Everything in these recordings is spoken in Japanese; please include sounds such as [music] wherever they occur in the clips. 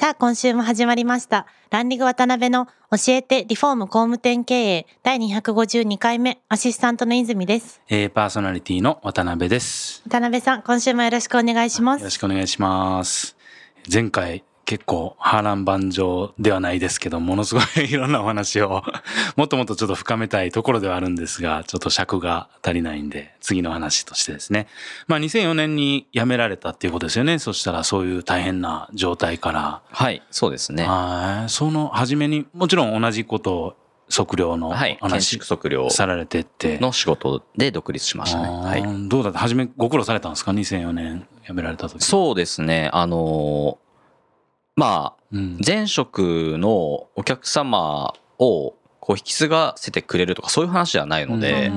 さあ今週も始まりましたランディング渡辺の教えてリフォーム工務店経営第252回目アシスタントの泉ですえー、パーソナリティの渡辺です。渡辺さん今週もよろしくお願いしまよろしすくお願いします。前回結構波乱万丈ではないですけど、ものすごいいろんなお話を [laughs] もっともっとちょっと深めたいところではあるんですが、ちょっと尺が足りないんで、次の話としてですね。まあ2004年に辞められたっていうことですよね。そしたらそういう大変な状態から。はい、そうですね。はいその初めに、もちろん同じことを測量のはい、建話築測量されてって。の仕事で独立しましたね。はい。どうだった？初めご苦労されたんですか ?2004 年辞められた時。そうですね。あのーまあ、うん。前職のお客様をこう引き継がせてくれるとかそういう話ではないので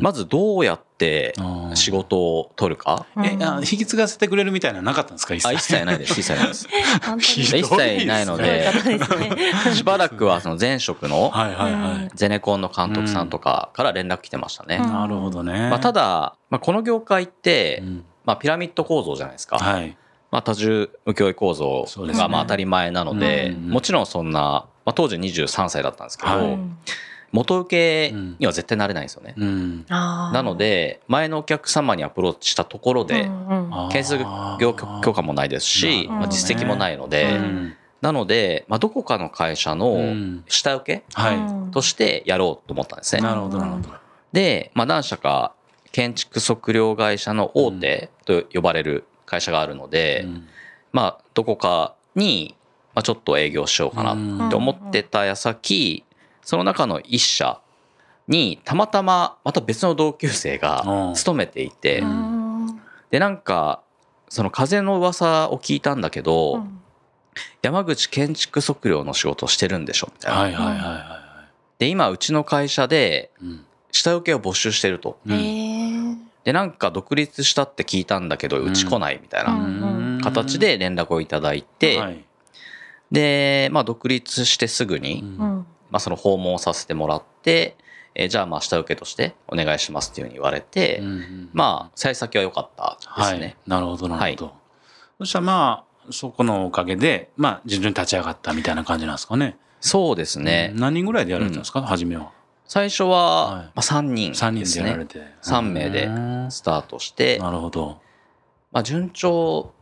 まずどうやって仕事を取るかえ、あ引き継がせてくれるみたいなのなかったんですか？一切。あ、一切ないです。一切ないです。[laughs] 一切ないので、しばらくはその前職の。ゼネコンの監督さんとかから連絡来てましたね。うんなるほどね。まあ、ただ、まあ、この業界って、うんまあ、ピラミッド構造じゃないですか。はい。まあ、多重請負構造がまあ当たり前なので、うんもちろんそんな、まあ、当時23歳だったんですけど、はい。うん元請けには絶対なれないんですよね。うん。なので、前のお客様にアプローチしたところで、うんうん建設業許可もないですし、うんまあ、実績もないのうで、うん。なので、まあ、どこかの会社うのん。下請けとしてやろうと思ったんですね。なるほど。なるほど。で、まあ、何社か建築測量会社の大手と呼ばれる会社があるので、うん。まあ、どこかに、まあ、ちょっと営業しようかなって思ってた矢先、その中の一社にたまたままた別の同級生がうん。勤めていて、うん。で、なんか、その風の噂を聞いたんだけど、うん。山口建築測量の仕事をしてるんでしょみたいな。はいはいはいはで、今、うちの会社で下請けを募集してると。うんで、なんか独立したって聞いたんだけど、うち来ないみたいなうん形で連絡をいただいて、はいで、まあ、独立してすぐに、まあ、その訪問をさせてもらって、えーじゃあ、まあ、下請けとしてお願いしますっていうふうに言われて、うんまあ、幸先は良かったですはいね。。なるほどなるほど。そしたらまあ、そこのおかげで、まあ、順々に立ち上がったみたいな感じなんですかね。そうですね。何人ぐらいでやられたんですか？初めは。最初は、はいまあ、3人3人ですね。でやられて。3名でうんスタートして、なるほど。まあ、順調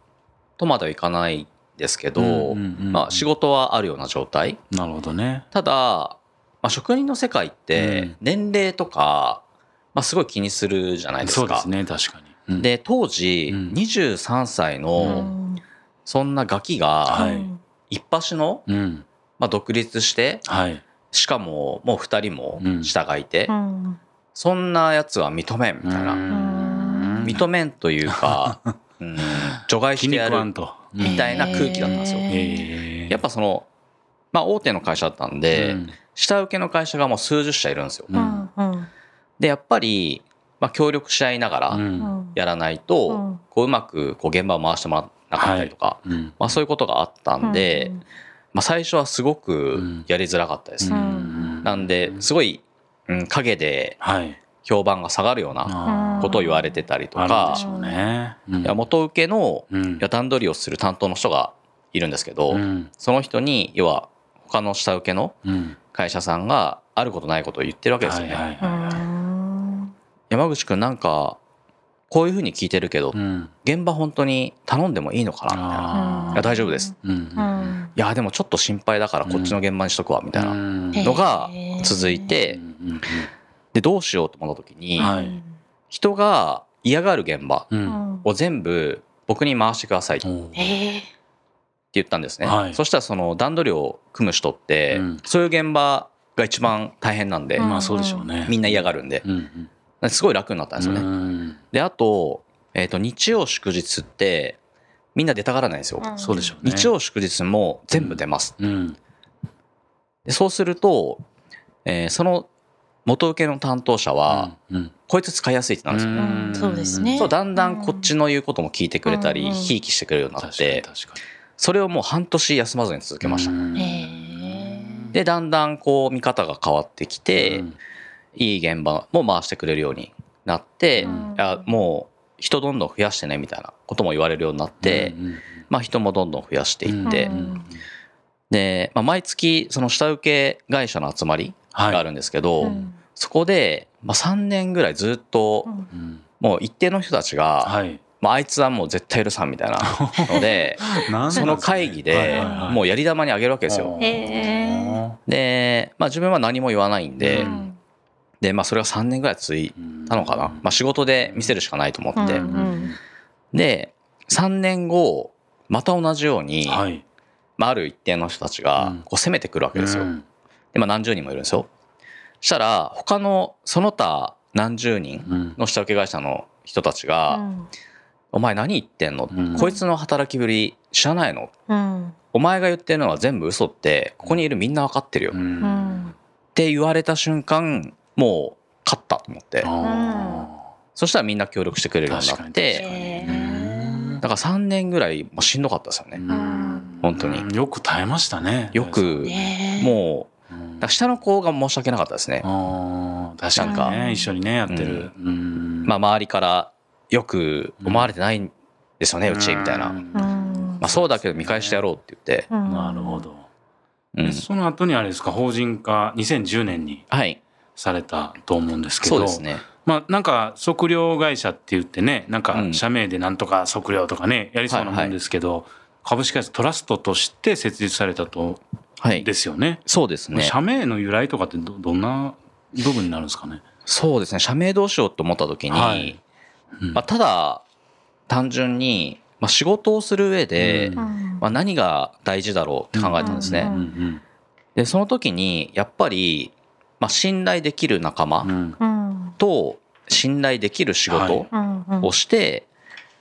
とまではいかないですけど、うんうんうんまあ、仕事はあるような状態。なるほどね。ただ、まあ、職人の世界っうてん年齢とか、まあ、すごい気にするじゃないですか。そうですね、確かに。うん、で、当時、うん23歳うの、んそんなガキが、はい一発の、うん。まあ、独立して、はい。しかも、もう二人もうん。下がいて、うん。そんなやつは認めん、みたいな。うん。認めんというか、[laughs] うん、除外してやる。みたいな空気だったんですよ。やっぱその、まあ、大手の会社だったんで、うん。下請けの会社がもう数十社いるんですよ。で、やっぱり、まあ、協力し合いながうらん。やらないと、うん。こう、うまく、こう、現場を回してもらわなかったりとか、うん。まあ、そういうことがあったんで、まあ、最初はすごくやりづらかったです。うん。なんで、すごい、うん、陰ではい。評判が下がるようなあことを言われてたりとか。元請けの段取りをする担当の人がいるんですけど、うん。その人に、要は、他の下請けのうん。会社さんがあることないことを言ってるわけですよね。山口くんなんか、こういうふうに聞いてるけどい。う、ん現場本当に頼んでもいいのかな？みたいな。あいや、大丈夫です。ーうんうんいや、でもちょっと心配だからこっちの現場にしとくわ、みたいなのが続いてう、んで、どうしようと思った時に、はい人が嫌がる現場を全部僕に回してくださいって言ったんですね。はいそしたらその段取りを組む人って、うんそういう現場が一番大変なんで、うんまあそうでしょうね。みんな嫌がるんで、うんうんすごい楽になったんですよね。うんで、あと、えっ、と、日曜祝日って、みんな出たがらないんですよ。うんそうでしょうね。日曜祝日も全部出ます。うん。でそうすると、えーその元請けの担当者は、うん、こいつ使いやすいってなるんですよ。うんそうですねそう、だんだんこっちの言うことも聞いてくれたり、うんうんひいきしてくれるようにな確かにって、確かに。それをもう半年休まずに続けました。で、だんだんこう見方が変わってきて、うんいい現場も回してくれるようになって、うん。いやもう人どんどん増やしてねみたいなことも言われるようになって、うんうんまあ人もどんどん増やしていって、うんで、まあ、毎月その下請け会社の集まりはい。があるんですけど、うん。そこで、まあ、3年ぐらいずっとうん。うんもう一定の人たちが、はい。まあ、あいつはもう絶対許さんみたいなので [laughs] なんその会議でもうやり玉にあげるわけですよ。へで、まあ、自分は何も言わないんで、うんで、まあ、それが3年ぐらい続いたのかな、まあ、仕事で見せるしかないと思って、うんうん。で3年後また同じように、はい。まあ、ある一定の人たちうん。がこう攻めてくるわけですよ。うん。で、まあ、何十人もいるんですよ。したら他のその他何十人うん。の下請け会社の人たちが「うん。お前何言ってんの？うん。こいつの働きぶり知らないの？うん。お前が言ってるのは全部嘘ってここにいるみんな分かってるよ」うっうん。て言われた瞬間もう勝ったと思ってあそしたらみんな協力してくれるようになってだから3年ぐらいもうしんどかったですよね。うん本当によく耐えましたね。よくもう。うんだから下の子が申し訳なかったですね。確かにね。か一緒にね、やってる。うんまあ周りからよく思われてないんですよねうちみたいな。まあそうだけど見返してやろうって言って。うんなるほど。その後にあれですか、法人化2010年にはい。されたと思うんですけど。そうですね。まあなんか測量会社って言ってね、なんかうん社名でなんとか測量とかね、やりそうなもんですけど、株式会社トラストとして設立されたと、はいで。すよね。そうですね。社名の由来とかってどどんな部分になるんですかね？そうですね。社名どうしようと思った時に、はいうんまあただ単純に、まあ、仕事をする上で、うんうんまあ、何が大事だろうって考えたんですね。うんで、その時に、やっぱり、まあ、信頼できる仲間と信頼できる仕はい。事うんうん。をして、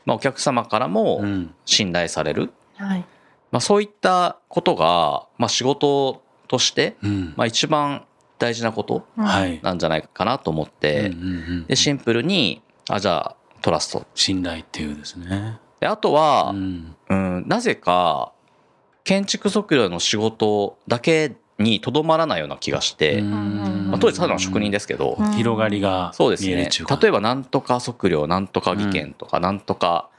まあ、お客様からもうん。信頼される。はい。まあ、そういったことが、まあ、仕事として、うん。まあ、一番大事なことはい。なんじゃないかなと思って、うんうんうん。で、シンプルに、あ、じゃあ、トラスト。信頼っていうですね。で、あとは、うん。うん、なぜか、建築測量の仕事だけにとどまらないような気がして、うん。まあ、当時ただの職人ですけど、うん。広がりがそうですね。例えば、なんとか測量、なんとか技研とか、なんとか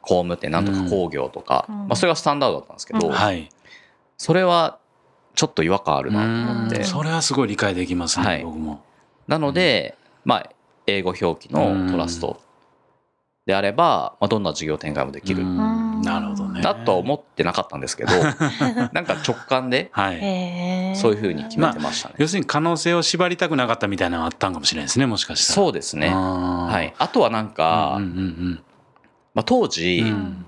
工務店、なんとか工業とか、うん。まあ、それがスタンダードだったんですけど、うん。はい。それはちょっと違和感あるなと思って。うん。それはすごい理解できますね、はい。僕も。なので、まあ、英語表記のトラストであれば、まあ、どんな事業展開もできる。うんなるほどね。だとは思ってなかったんですけど、[laughs] なんか直感ではい。そういうふうに決めてましたね。要するに可能性を縛りたくなかったみたいなのがあったんかもしれないですね、もしかしたら。そうですね。は。はいあとはなんか、うんうんまあ、当時、うんうん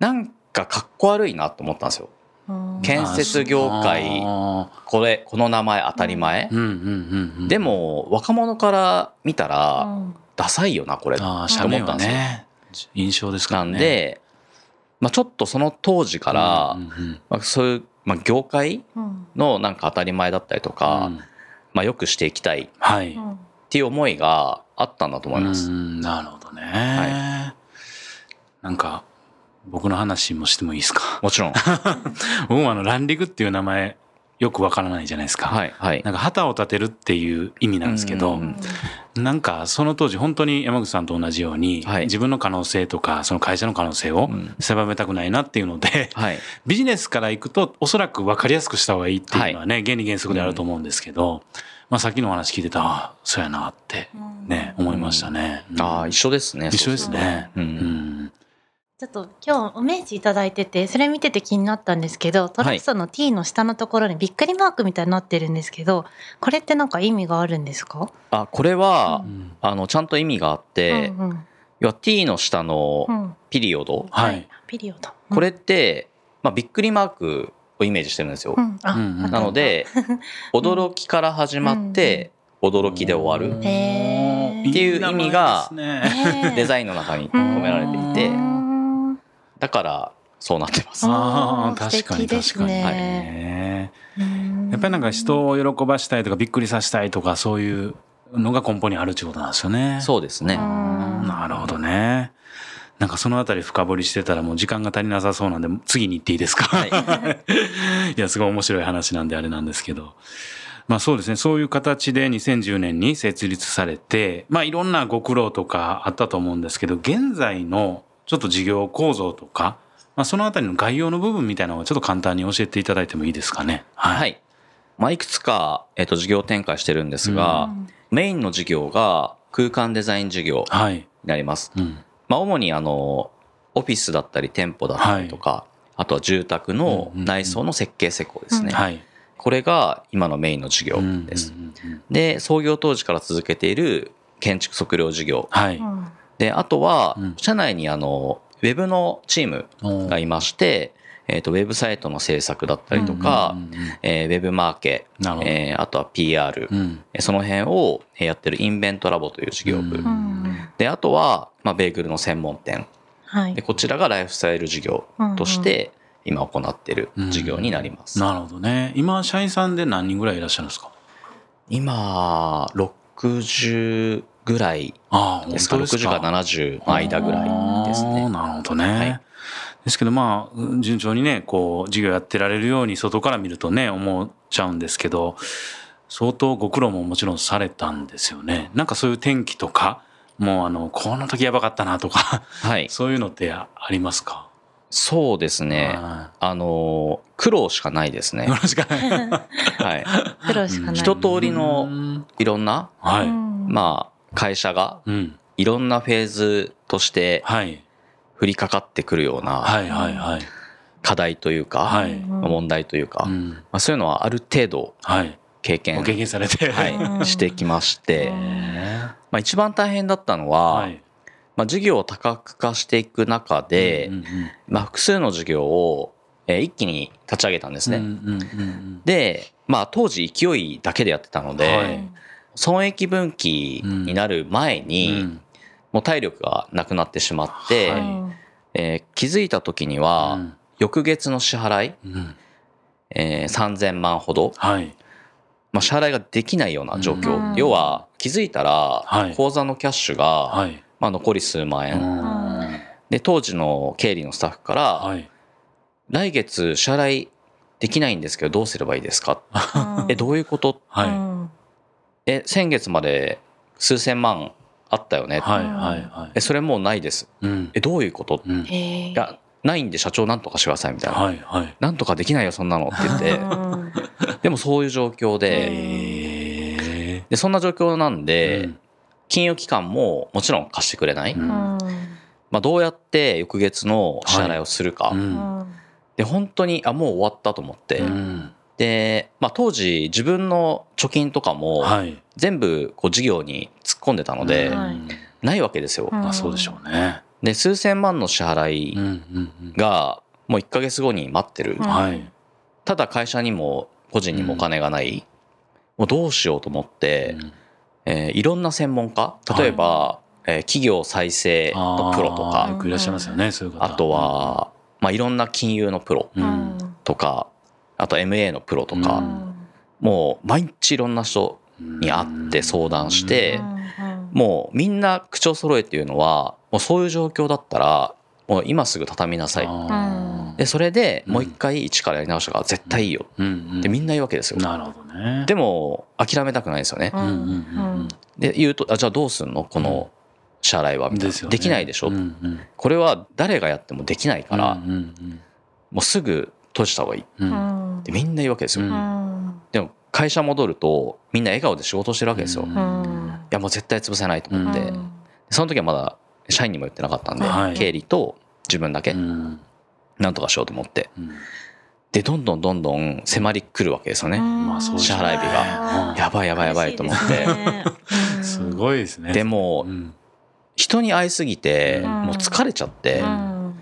なんかかっこ悪いなと思ったんですよ。うん建設業界あこれ、この名前当たり前ー。うんうんうんうん。でも、若者から見たうら、んダサいよな、これ。ああ、と思ったんですよ。ね、印象ですかなん。で、まあ、ちょっとその当時からうん、うんうんまあ、そういう、まあ、業界うんのなんか当たり前だったりとか、うんまあ、よくしていきたいっていう思いがあったんだと思います。うんなるほどね。なんか、僕の話もしてもいいですか？もちろん。[laughs] 僕もあの、ランリグっていう名前、よくわからないじゃないですか。はい、はい。なんか旗を立てるっていう意味なんですけど、うんなんかその当時本当に山口さんと同じように、はい自分の可能性とかその会社の可能性をうん狭めたくないなっていうので、はい。ビジネスから行くとおそらく分かりやすくした方がいいっていうのはね、原理原則であると思うんですけど、まあさっきのお話聞いてたら、ああそうやなってね、思いましたね。うんああ、一緒ですね。一緒ですね。ううんん。ちょっと今日お名刺いただいててそれ見てて気になったんですけどトラストの T の下のところにびっくりマークみたいになってるんですけどこれってなんか意味があるんですか？あ、これはう、うん。あの、ちゃんと意味があって、うんうん。要は t の下のうん。ピリオド、はい。ピリオド。これって、まあ、びっくりマークをイメージしてるんですよ。う。ん。あうんうん。なので、[laughs] 驚きから始まって、驚きで終わる。っていう意味がデザインの中に込められていてう、んだからそうなってます。ああ、確かに素敵です確かに。ねねうんやっぱりなんか人を喜ばしたいとかびっくりさせたいとかそういうのが根本にあるってことなんですよね。そうですね。んなるほどね。なんかそのあたり深掘りしてたらもう時間が足りなさそうなんで次に行っていいですか、はい [laughs] いや、すごい面白い話なんであれなんですけど。まあそうですね。そういう形で2010年に設立されて、まあいろんなご苦労とかあったと思うんですけど、現在のちょっと事業構造とか、まあそのあたりの概要の部分みたいなのをちょっと簡単に教えていただいてもいいですかね。はい。まあ、いくつか、えっと、事業展開してるんですが、メインの事業が空間デザイン事業はい。になります。うん。まあ、主にあの、オフィスだったり店舗だったりとか、あとは住宅の内装の設計施工ですね。はい。これが今のメインの事業です。うんうんうんで、創業当時から続けている建築測量事業。はい。うんで、あとはうん、社内にあの、ウェブのチームがいまして、えっ、と、ウェブサイトの制作だったりとか、うんうんうんえーウェブマーケ。えーあとは PR、その辺をえーやってるインベントラボという事業部。うんうんで、あとは、まあ、ベーグルの専門店。はいで、こちらがライフスタイル事業として、今行っている事業になります。なるほどね。今、社員さんで何人ぐらいいらっしゃるんですか？今、60ぐらいああ、ですか。本当60か？ら70の間ぐらいですね。なるほどね。はいですけどまあ、順調にね、こう、事業やってられるように外から見るとね、思っちゃうんですけど、相当ご苦労ももちろんされたんですよね。なんかそういう天気とか、もうあの、この時やばかったなとか、はい。そういうのってありますか？そうですね。はあの、苦労しかないですねいよ。ろしくお願いはい。苦労しかない。一通りうのんいろんな、はい。うんまあ、会社がうん。いろんなフェーズとしてはい。降りかかってくるような。課題というか、問題というか、まうん。あ、そういうのはある程度はい。経験ご経験されて。はうんい、[laughs] してきまして、ねまあ、一番大変だったのは、はい。まあ、事業を多角化していく中で、まあ、複数の事業を、えー一気に立ち上げたんですね。で、まあ、当時勢いだけでやってたので、はい損益分岐になる前に、うんもう体力がなくなってしまって、はいえー気づいた時には、うん翌月の支払い、うんえー3000万ほど、はい。まあ、支払いができないような状況。うん要は、気づいたらは、い口座のキャッシュが、はい。まあ、残り数万円。うんで、当時の経理のスタッフから、はい。来月支払いできないんですけど、どうすればいいですか？[laughs] え、どういうこと？はい。うんえ、先月まで数千万あったよね。はい。はい。はいえ、。それもうないです。うんえ、どういうこと？うんいや、ないんで社長なんとかしてくださいみたいな。はい。はい。なんとかできないよ、そんなのって言って。[laughs] うんでもそういう状況で、えで、そんな状況なんーで、うん金融機関ももちろん貸してくれない。うんまあ、どうやって翌月の支払いをするか。ううんんで、本当に、あ、もう終わったと思って。うんで、まあ、当時自分の貯金とかもはい。全部こう事業に突っ込んでたので、はいないわけですよ。うんまあそうでしょうね。で、数千万の支払いがもう1ヶ月後に待ってる。ただ会社にも個人にもお金がない。もうどうしようと思って、えーいろんな専門家、例えば、えー企業再生のプロとか、くいらっしゃいますよね、そういう方。あとは、まあ、いろんな金融のプロとか、あと MA のプロとうか、ん。もう毎日いろんな人に会って相談してうん。もうみんな口を揃えて言うのは、もうそういう状況だったら、もう今すぐ畳みなさい。で、それでうん。もう一回一からやり直したから絶対いいよ。ってみんな言うわけですよ。なるほどね。でも、諦めたくないですよね。で、言うと、あ、じゃあどうすんの？この支払いはみたいな。できないでしょ、うこれは誰がやってもできないから、もうすぐ閉じた方がいい。っうん。ううんんてみんな言うわけですよ。うん。うんでも、会社戻ると、みんな笑顔で仕事してるわけですよ。うん。や、もう絶対潰せないと思って。うん。その時はまだ社員にも言ってなかったんで、はい。経理と自分だけうん。なんとかしようと思って。うん。で、どんどんどんどん迫り来るわけですよね。まあそうです支払い日が。やばいやばいやばいと思って。[laughs] すごいですね。でもう、ん。人に会いすぎて、うん。もう疲れちゃって。う、ん。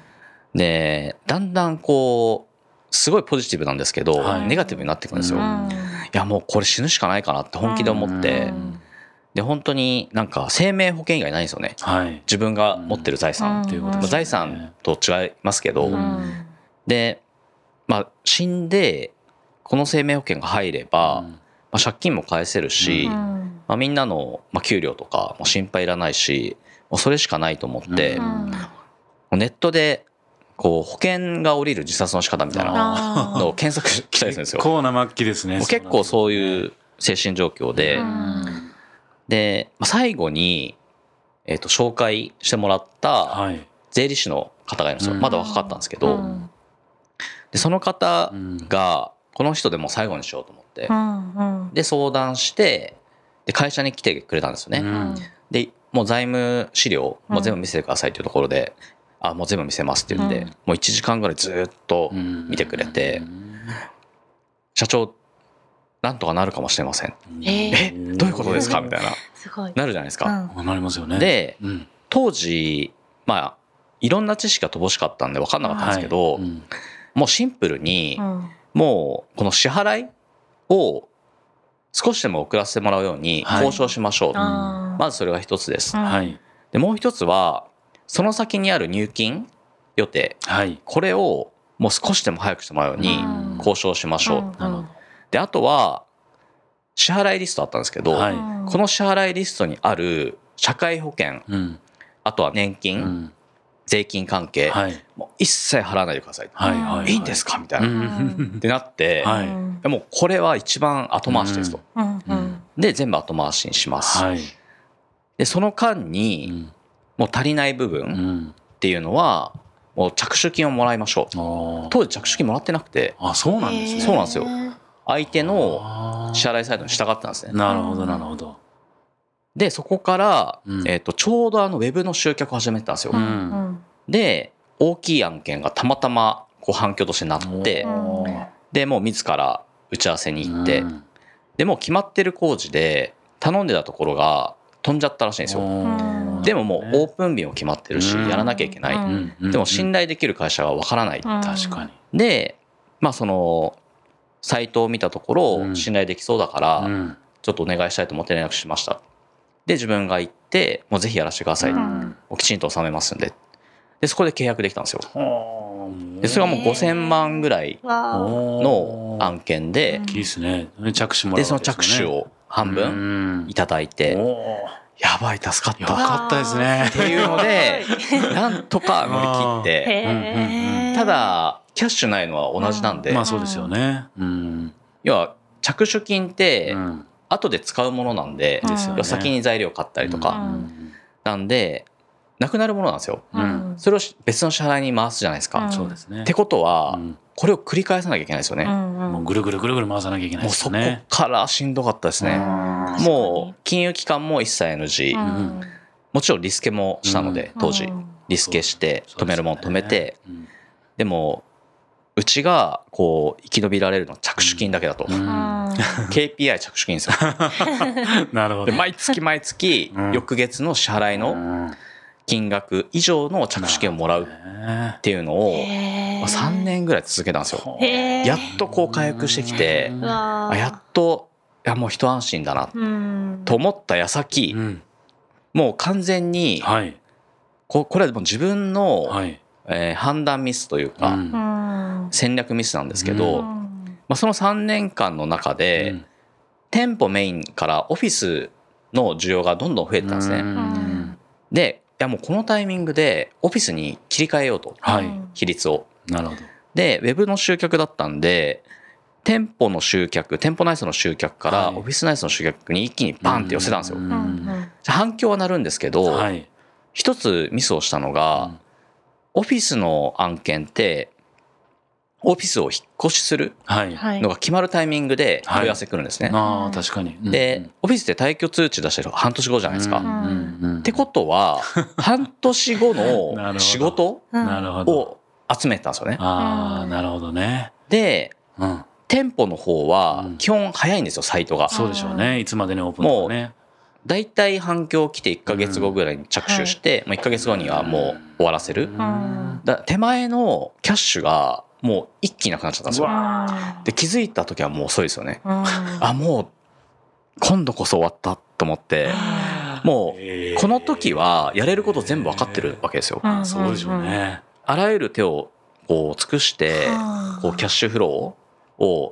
で、だんだんこう、すごいポジティブなんですけど、はい。ネガティブになってくるんですよ。うん。いや、もうこれ死ぬしかないかなって本気で思って、うん。で本当になんか生命保険以外ないんですよね。はい。自分が持ってる財産、うん。ということですね。まあ財産と違いますけど、うん。うんでまあ死んでこの生命保険が入れば、うん。まあ、借金も返せるし、うん。まあ、みんなの、まあ、給料とかも心配いらないしもうそれしかないと思って、ネットでこう保険が下りる自殺の仕方みたいなあのを検索したりするんですよ。結構な末期ですね。結構そういう精神状況で、うん。で、まあ、最後に、えっと紹介してもらったはい。税理士の方がいるんですよ、うん。まだ若かったんですけど、うん。でその方うん。がこの人でもう最後にしようと思って、うんで相談してで会社に来てくれたんですよね、うん。でもう財務資料もう全部見せてくださいというところで、あもう全部見せますって言って、うん。もう1時間ぐらいずっとうん。見てくれてうん社長なんとかなるかもしれません。ええどういうことですか？みたいな。すごい。なるじゃないですか、うん。なりますよね。でうん、当時まあいろんな知識が乏しかったんで分かんなかったんですけど、はいうん。もうシンプルに、うん。もうこの支払いを少しでも遅らせてもらうようにはい。交渉しましょう、あー。まずそれが一つです、うん。はい。でもう一つはその先にある入金予定はい。これをもう少しでも早くしてもらうようにうん交渉しましょう、うんなるほどであとは支払いリストあったんですけど、はいうんこの支払いリストにある社会保険うん。あとは年金、うん税金関係、はい。もう一切払わないでください、はい。はい。いいんですか？みたいな、うっん。てなって、はいもこれは一番後回しですと、うんうんで全部後回しにします、はい。でその間うにん。もう足りない部う分ん。っていうのはもう着手金をもらいましょう。あ当時着手金もらってなくて。あ、そうなんですね。そうなんですよ。相手の支払いサイトに従ってたんですね。なるほど、なるほど。でそこから、うん。えっとちょうどあのウェブの集客を始めてたんですよ、で大きい案件がたまたまこう反響としてなってでもう自ら打ち合わせに行って、うん。でもう決まってる工事で頼んでたところが飛んじゃったらしいんですよでももうオープン日も決まってるしうん。やらなきゃいけない、でも信頼できる会社がわからない、確かに。でまあそのサイトを見たところうん。信頼できそうだからうん。ちょっとお願いしたいと思って連絡しました。で自分が行ってもうぜひやらせてください、うん。きちんと納めますんで。でそこで契約できたんですよ。でそれがもう5000万ぐらいの案件でですね。着手もらでその着手を半分うん。いただいてやばい助かっよたかったですね。っていうので [laughs] なんとか乗り切って。ただキャッシュないのは同じなんで、まあそうですよね。うん。要は着手金ってうん。後で使うものなんで、ですよね。要は先に材料買ったりとうかん。なんでなくなるものなんですよ。うん。それを別の支払いに回すじゃないですか、うん。っそうですね。てことはうん。これを繰り返さなきゃいけないですよね、うんもうぐるぐるぐるぐる回さなきゃいけないでもうそこすよね。からしんどかったですね、うんもう金融機関も一切 NG、うん。もちろんリスケもしたので、うん。当時。うん。リスケして止めるもん止めて、うん。でもうちがこう生き延びられるのは着手金だけだと、うん。うん。KPI 着手金ですよ。[laughs] なるほど。で毎月毎月うん。翌月の支払いのうん。金額以上の着手金をもらうっねていうのをへー。まあ3年ぐらい続けたんですよ。やっとこう回復してきてあやっといやもう一安心だなうんと思った矢先うんもう完全にはい。ここれはもう自分のはい。えー判断ミスといううかうんん戦略ミスなんですけうどうんまあその3年間の中で店舗メインからオフィスの需要がどんどん増えてたんですうね。んで、いやもうこのタイミングでオフィスに切り替えようと、はい。比率を。なるほど。で、ウェブの集客だったんで、店舗の集客、店舗内装の集客からはいオフィス内装の集客に一気にバンって寄せたんですよ。うんうんうん反響はなるんですけど、はい。一つミスをしたのが、オフィスの案件って、オフィスを引っ越しするはい。はいのが決まるタイミングではい問い合わせ来るんですね。ああ、確かに。うんで、オフィスって退去通知出してる半年後じゃないですか。うんうんうんってことは、[laughs] 半年後のど仕事。を集めたんですよね。ああ、なるほどね。で、うん。店舗の方はうん基本早いんですよ、サイトが。そうでしょうね。いつまでにオープンとかね。だいたい反響来て1ヶ月後ぐらいに着手して、もう1ヶ月後にはもう終わらせる。んだ手前のキャッシュがもう一気になくなっちゃったんですよ。で、気づいた時はもう遅いですよね。うんあ、もう今度こそ終わったと思ってもうこの時はやれること全部分かってるわけですよ。うんそうでしょうね。あらゆる手をこう尽くしてこうキャッシュフローを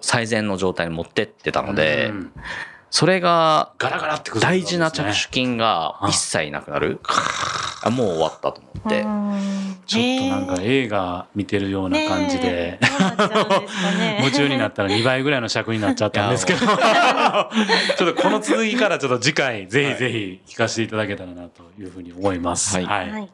最善の状態に持ってってたのでうん。それがガラガラってくる大事な着手金が一切なくなる。あ。もう終わったと思って。ちょっとなんか映画見てるような感じで、[laughs] 夢中になったら2倍ぐらいの尺になっちゃったんですけど。[laughs] ちょっとこの続きからちょっと次回ぜひぜひ聞かせていただけたらなというふうに思います。はい。はい。はい。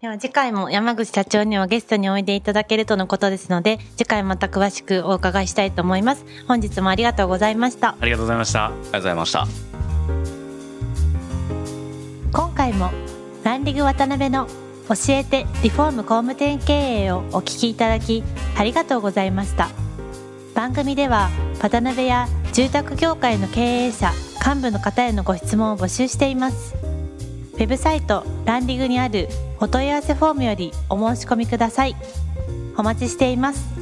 では次回も山口社長にはゲストにおいでいただけるとのことですので、次回また詳しくお伺いしたいと思います。本日もありがとうございました。ありがとうございました。ありがとうございました。今回もランディグ渡辺の教えてリフォーム工務店経営をお聞きいただきありがとうございました番組では渡辺や住宅業界の経営者幹部の方へのご質問を募集していますウェブサイトランディングにあるお問い合わせフォームよりお申し込みください。お待ちしています。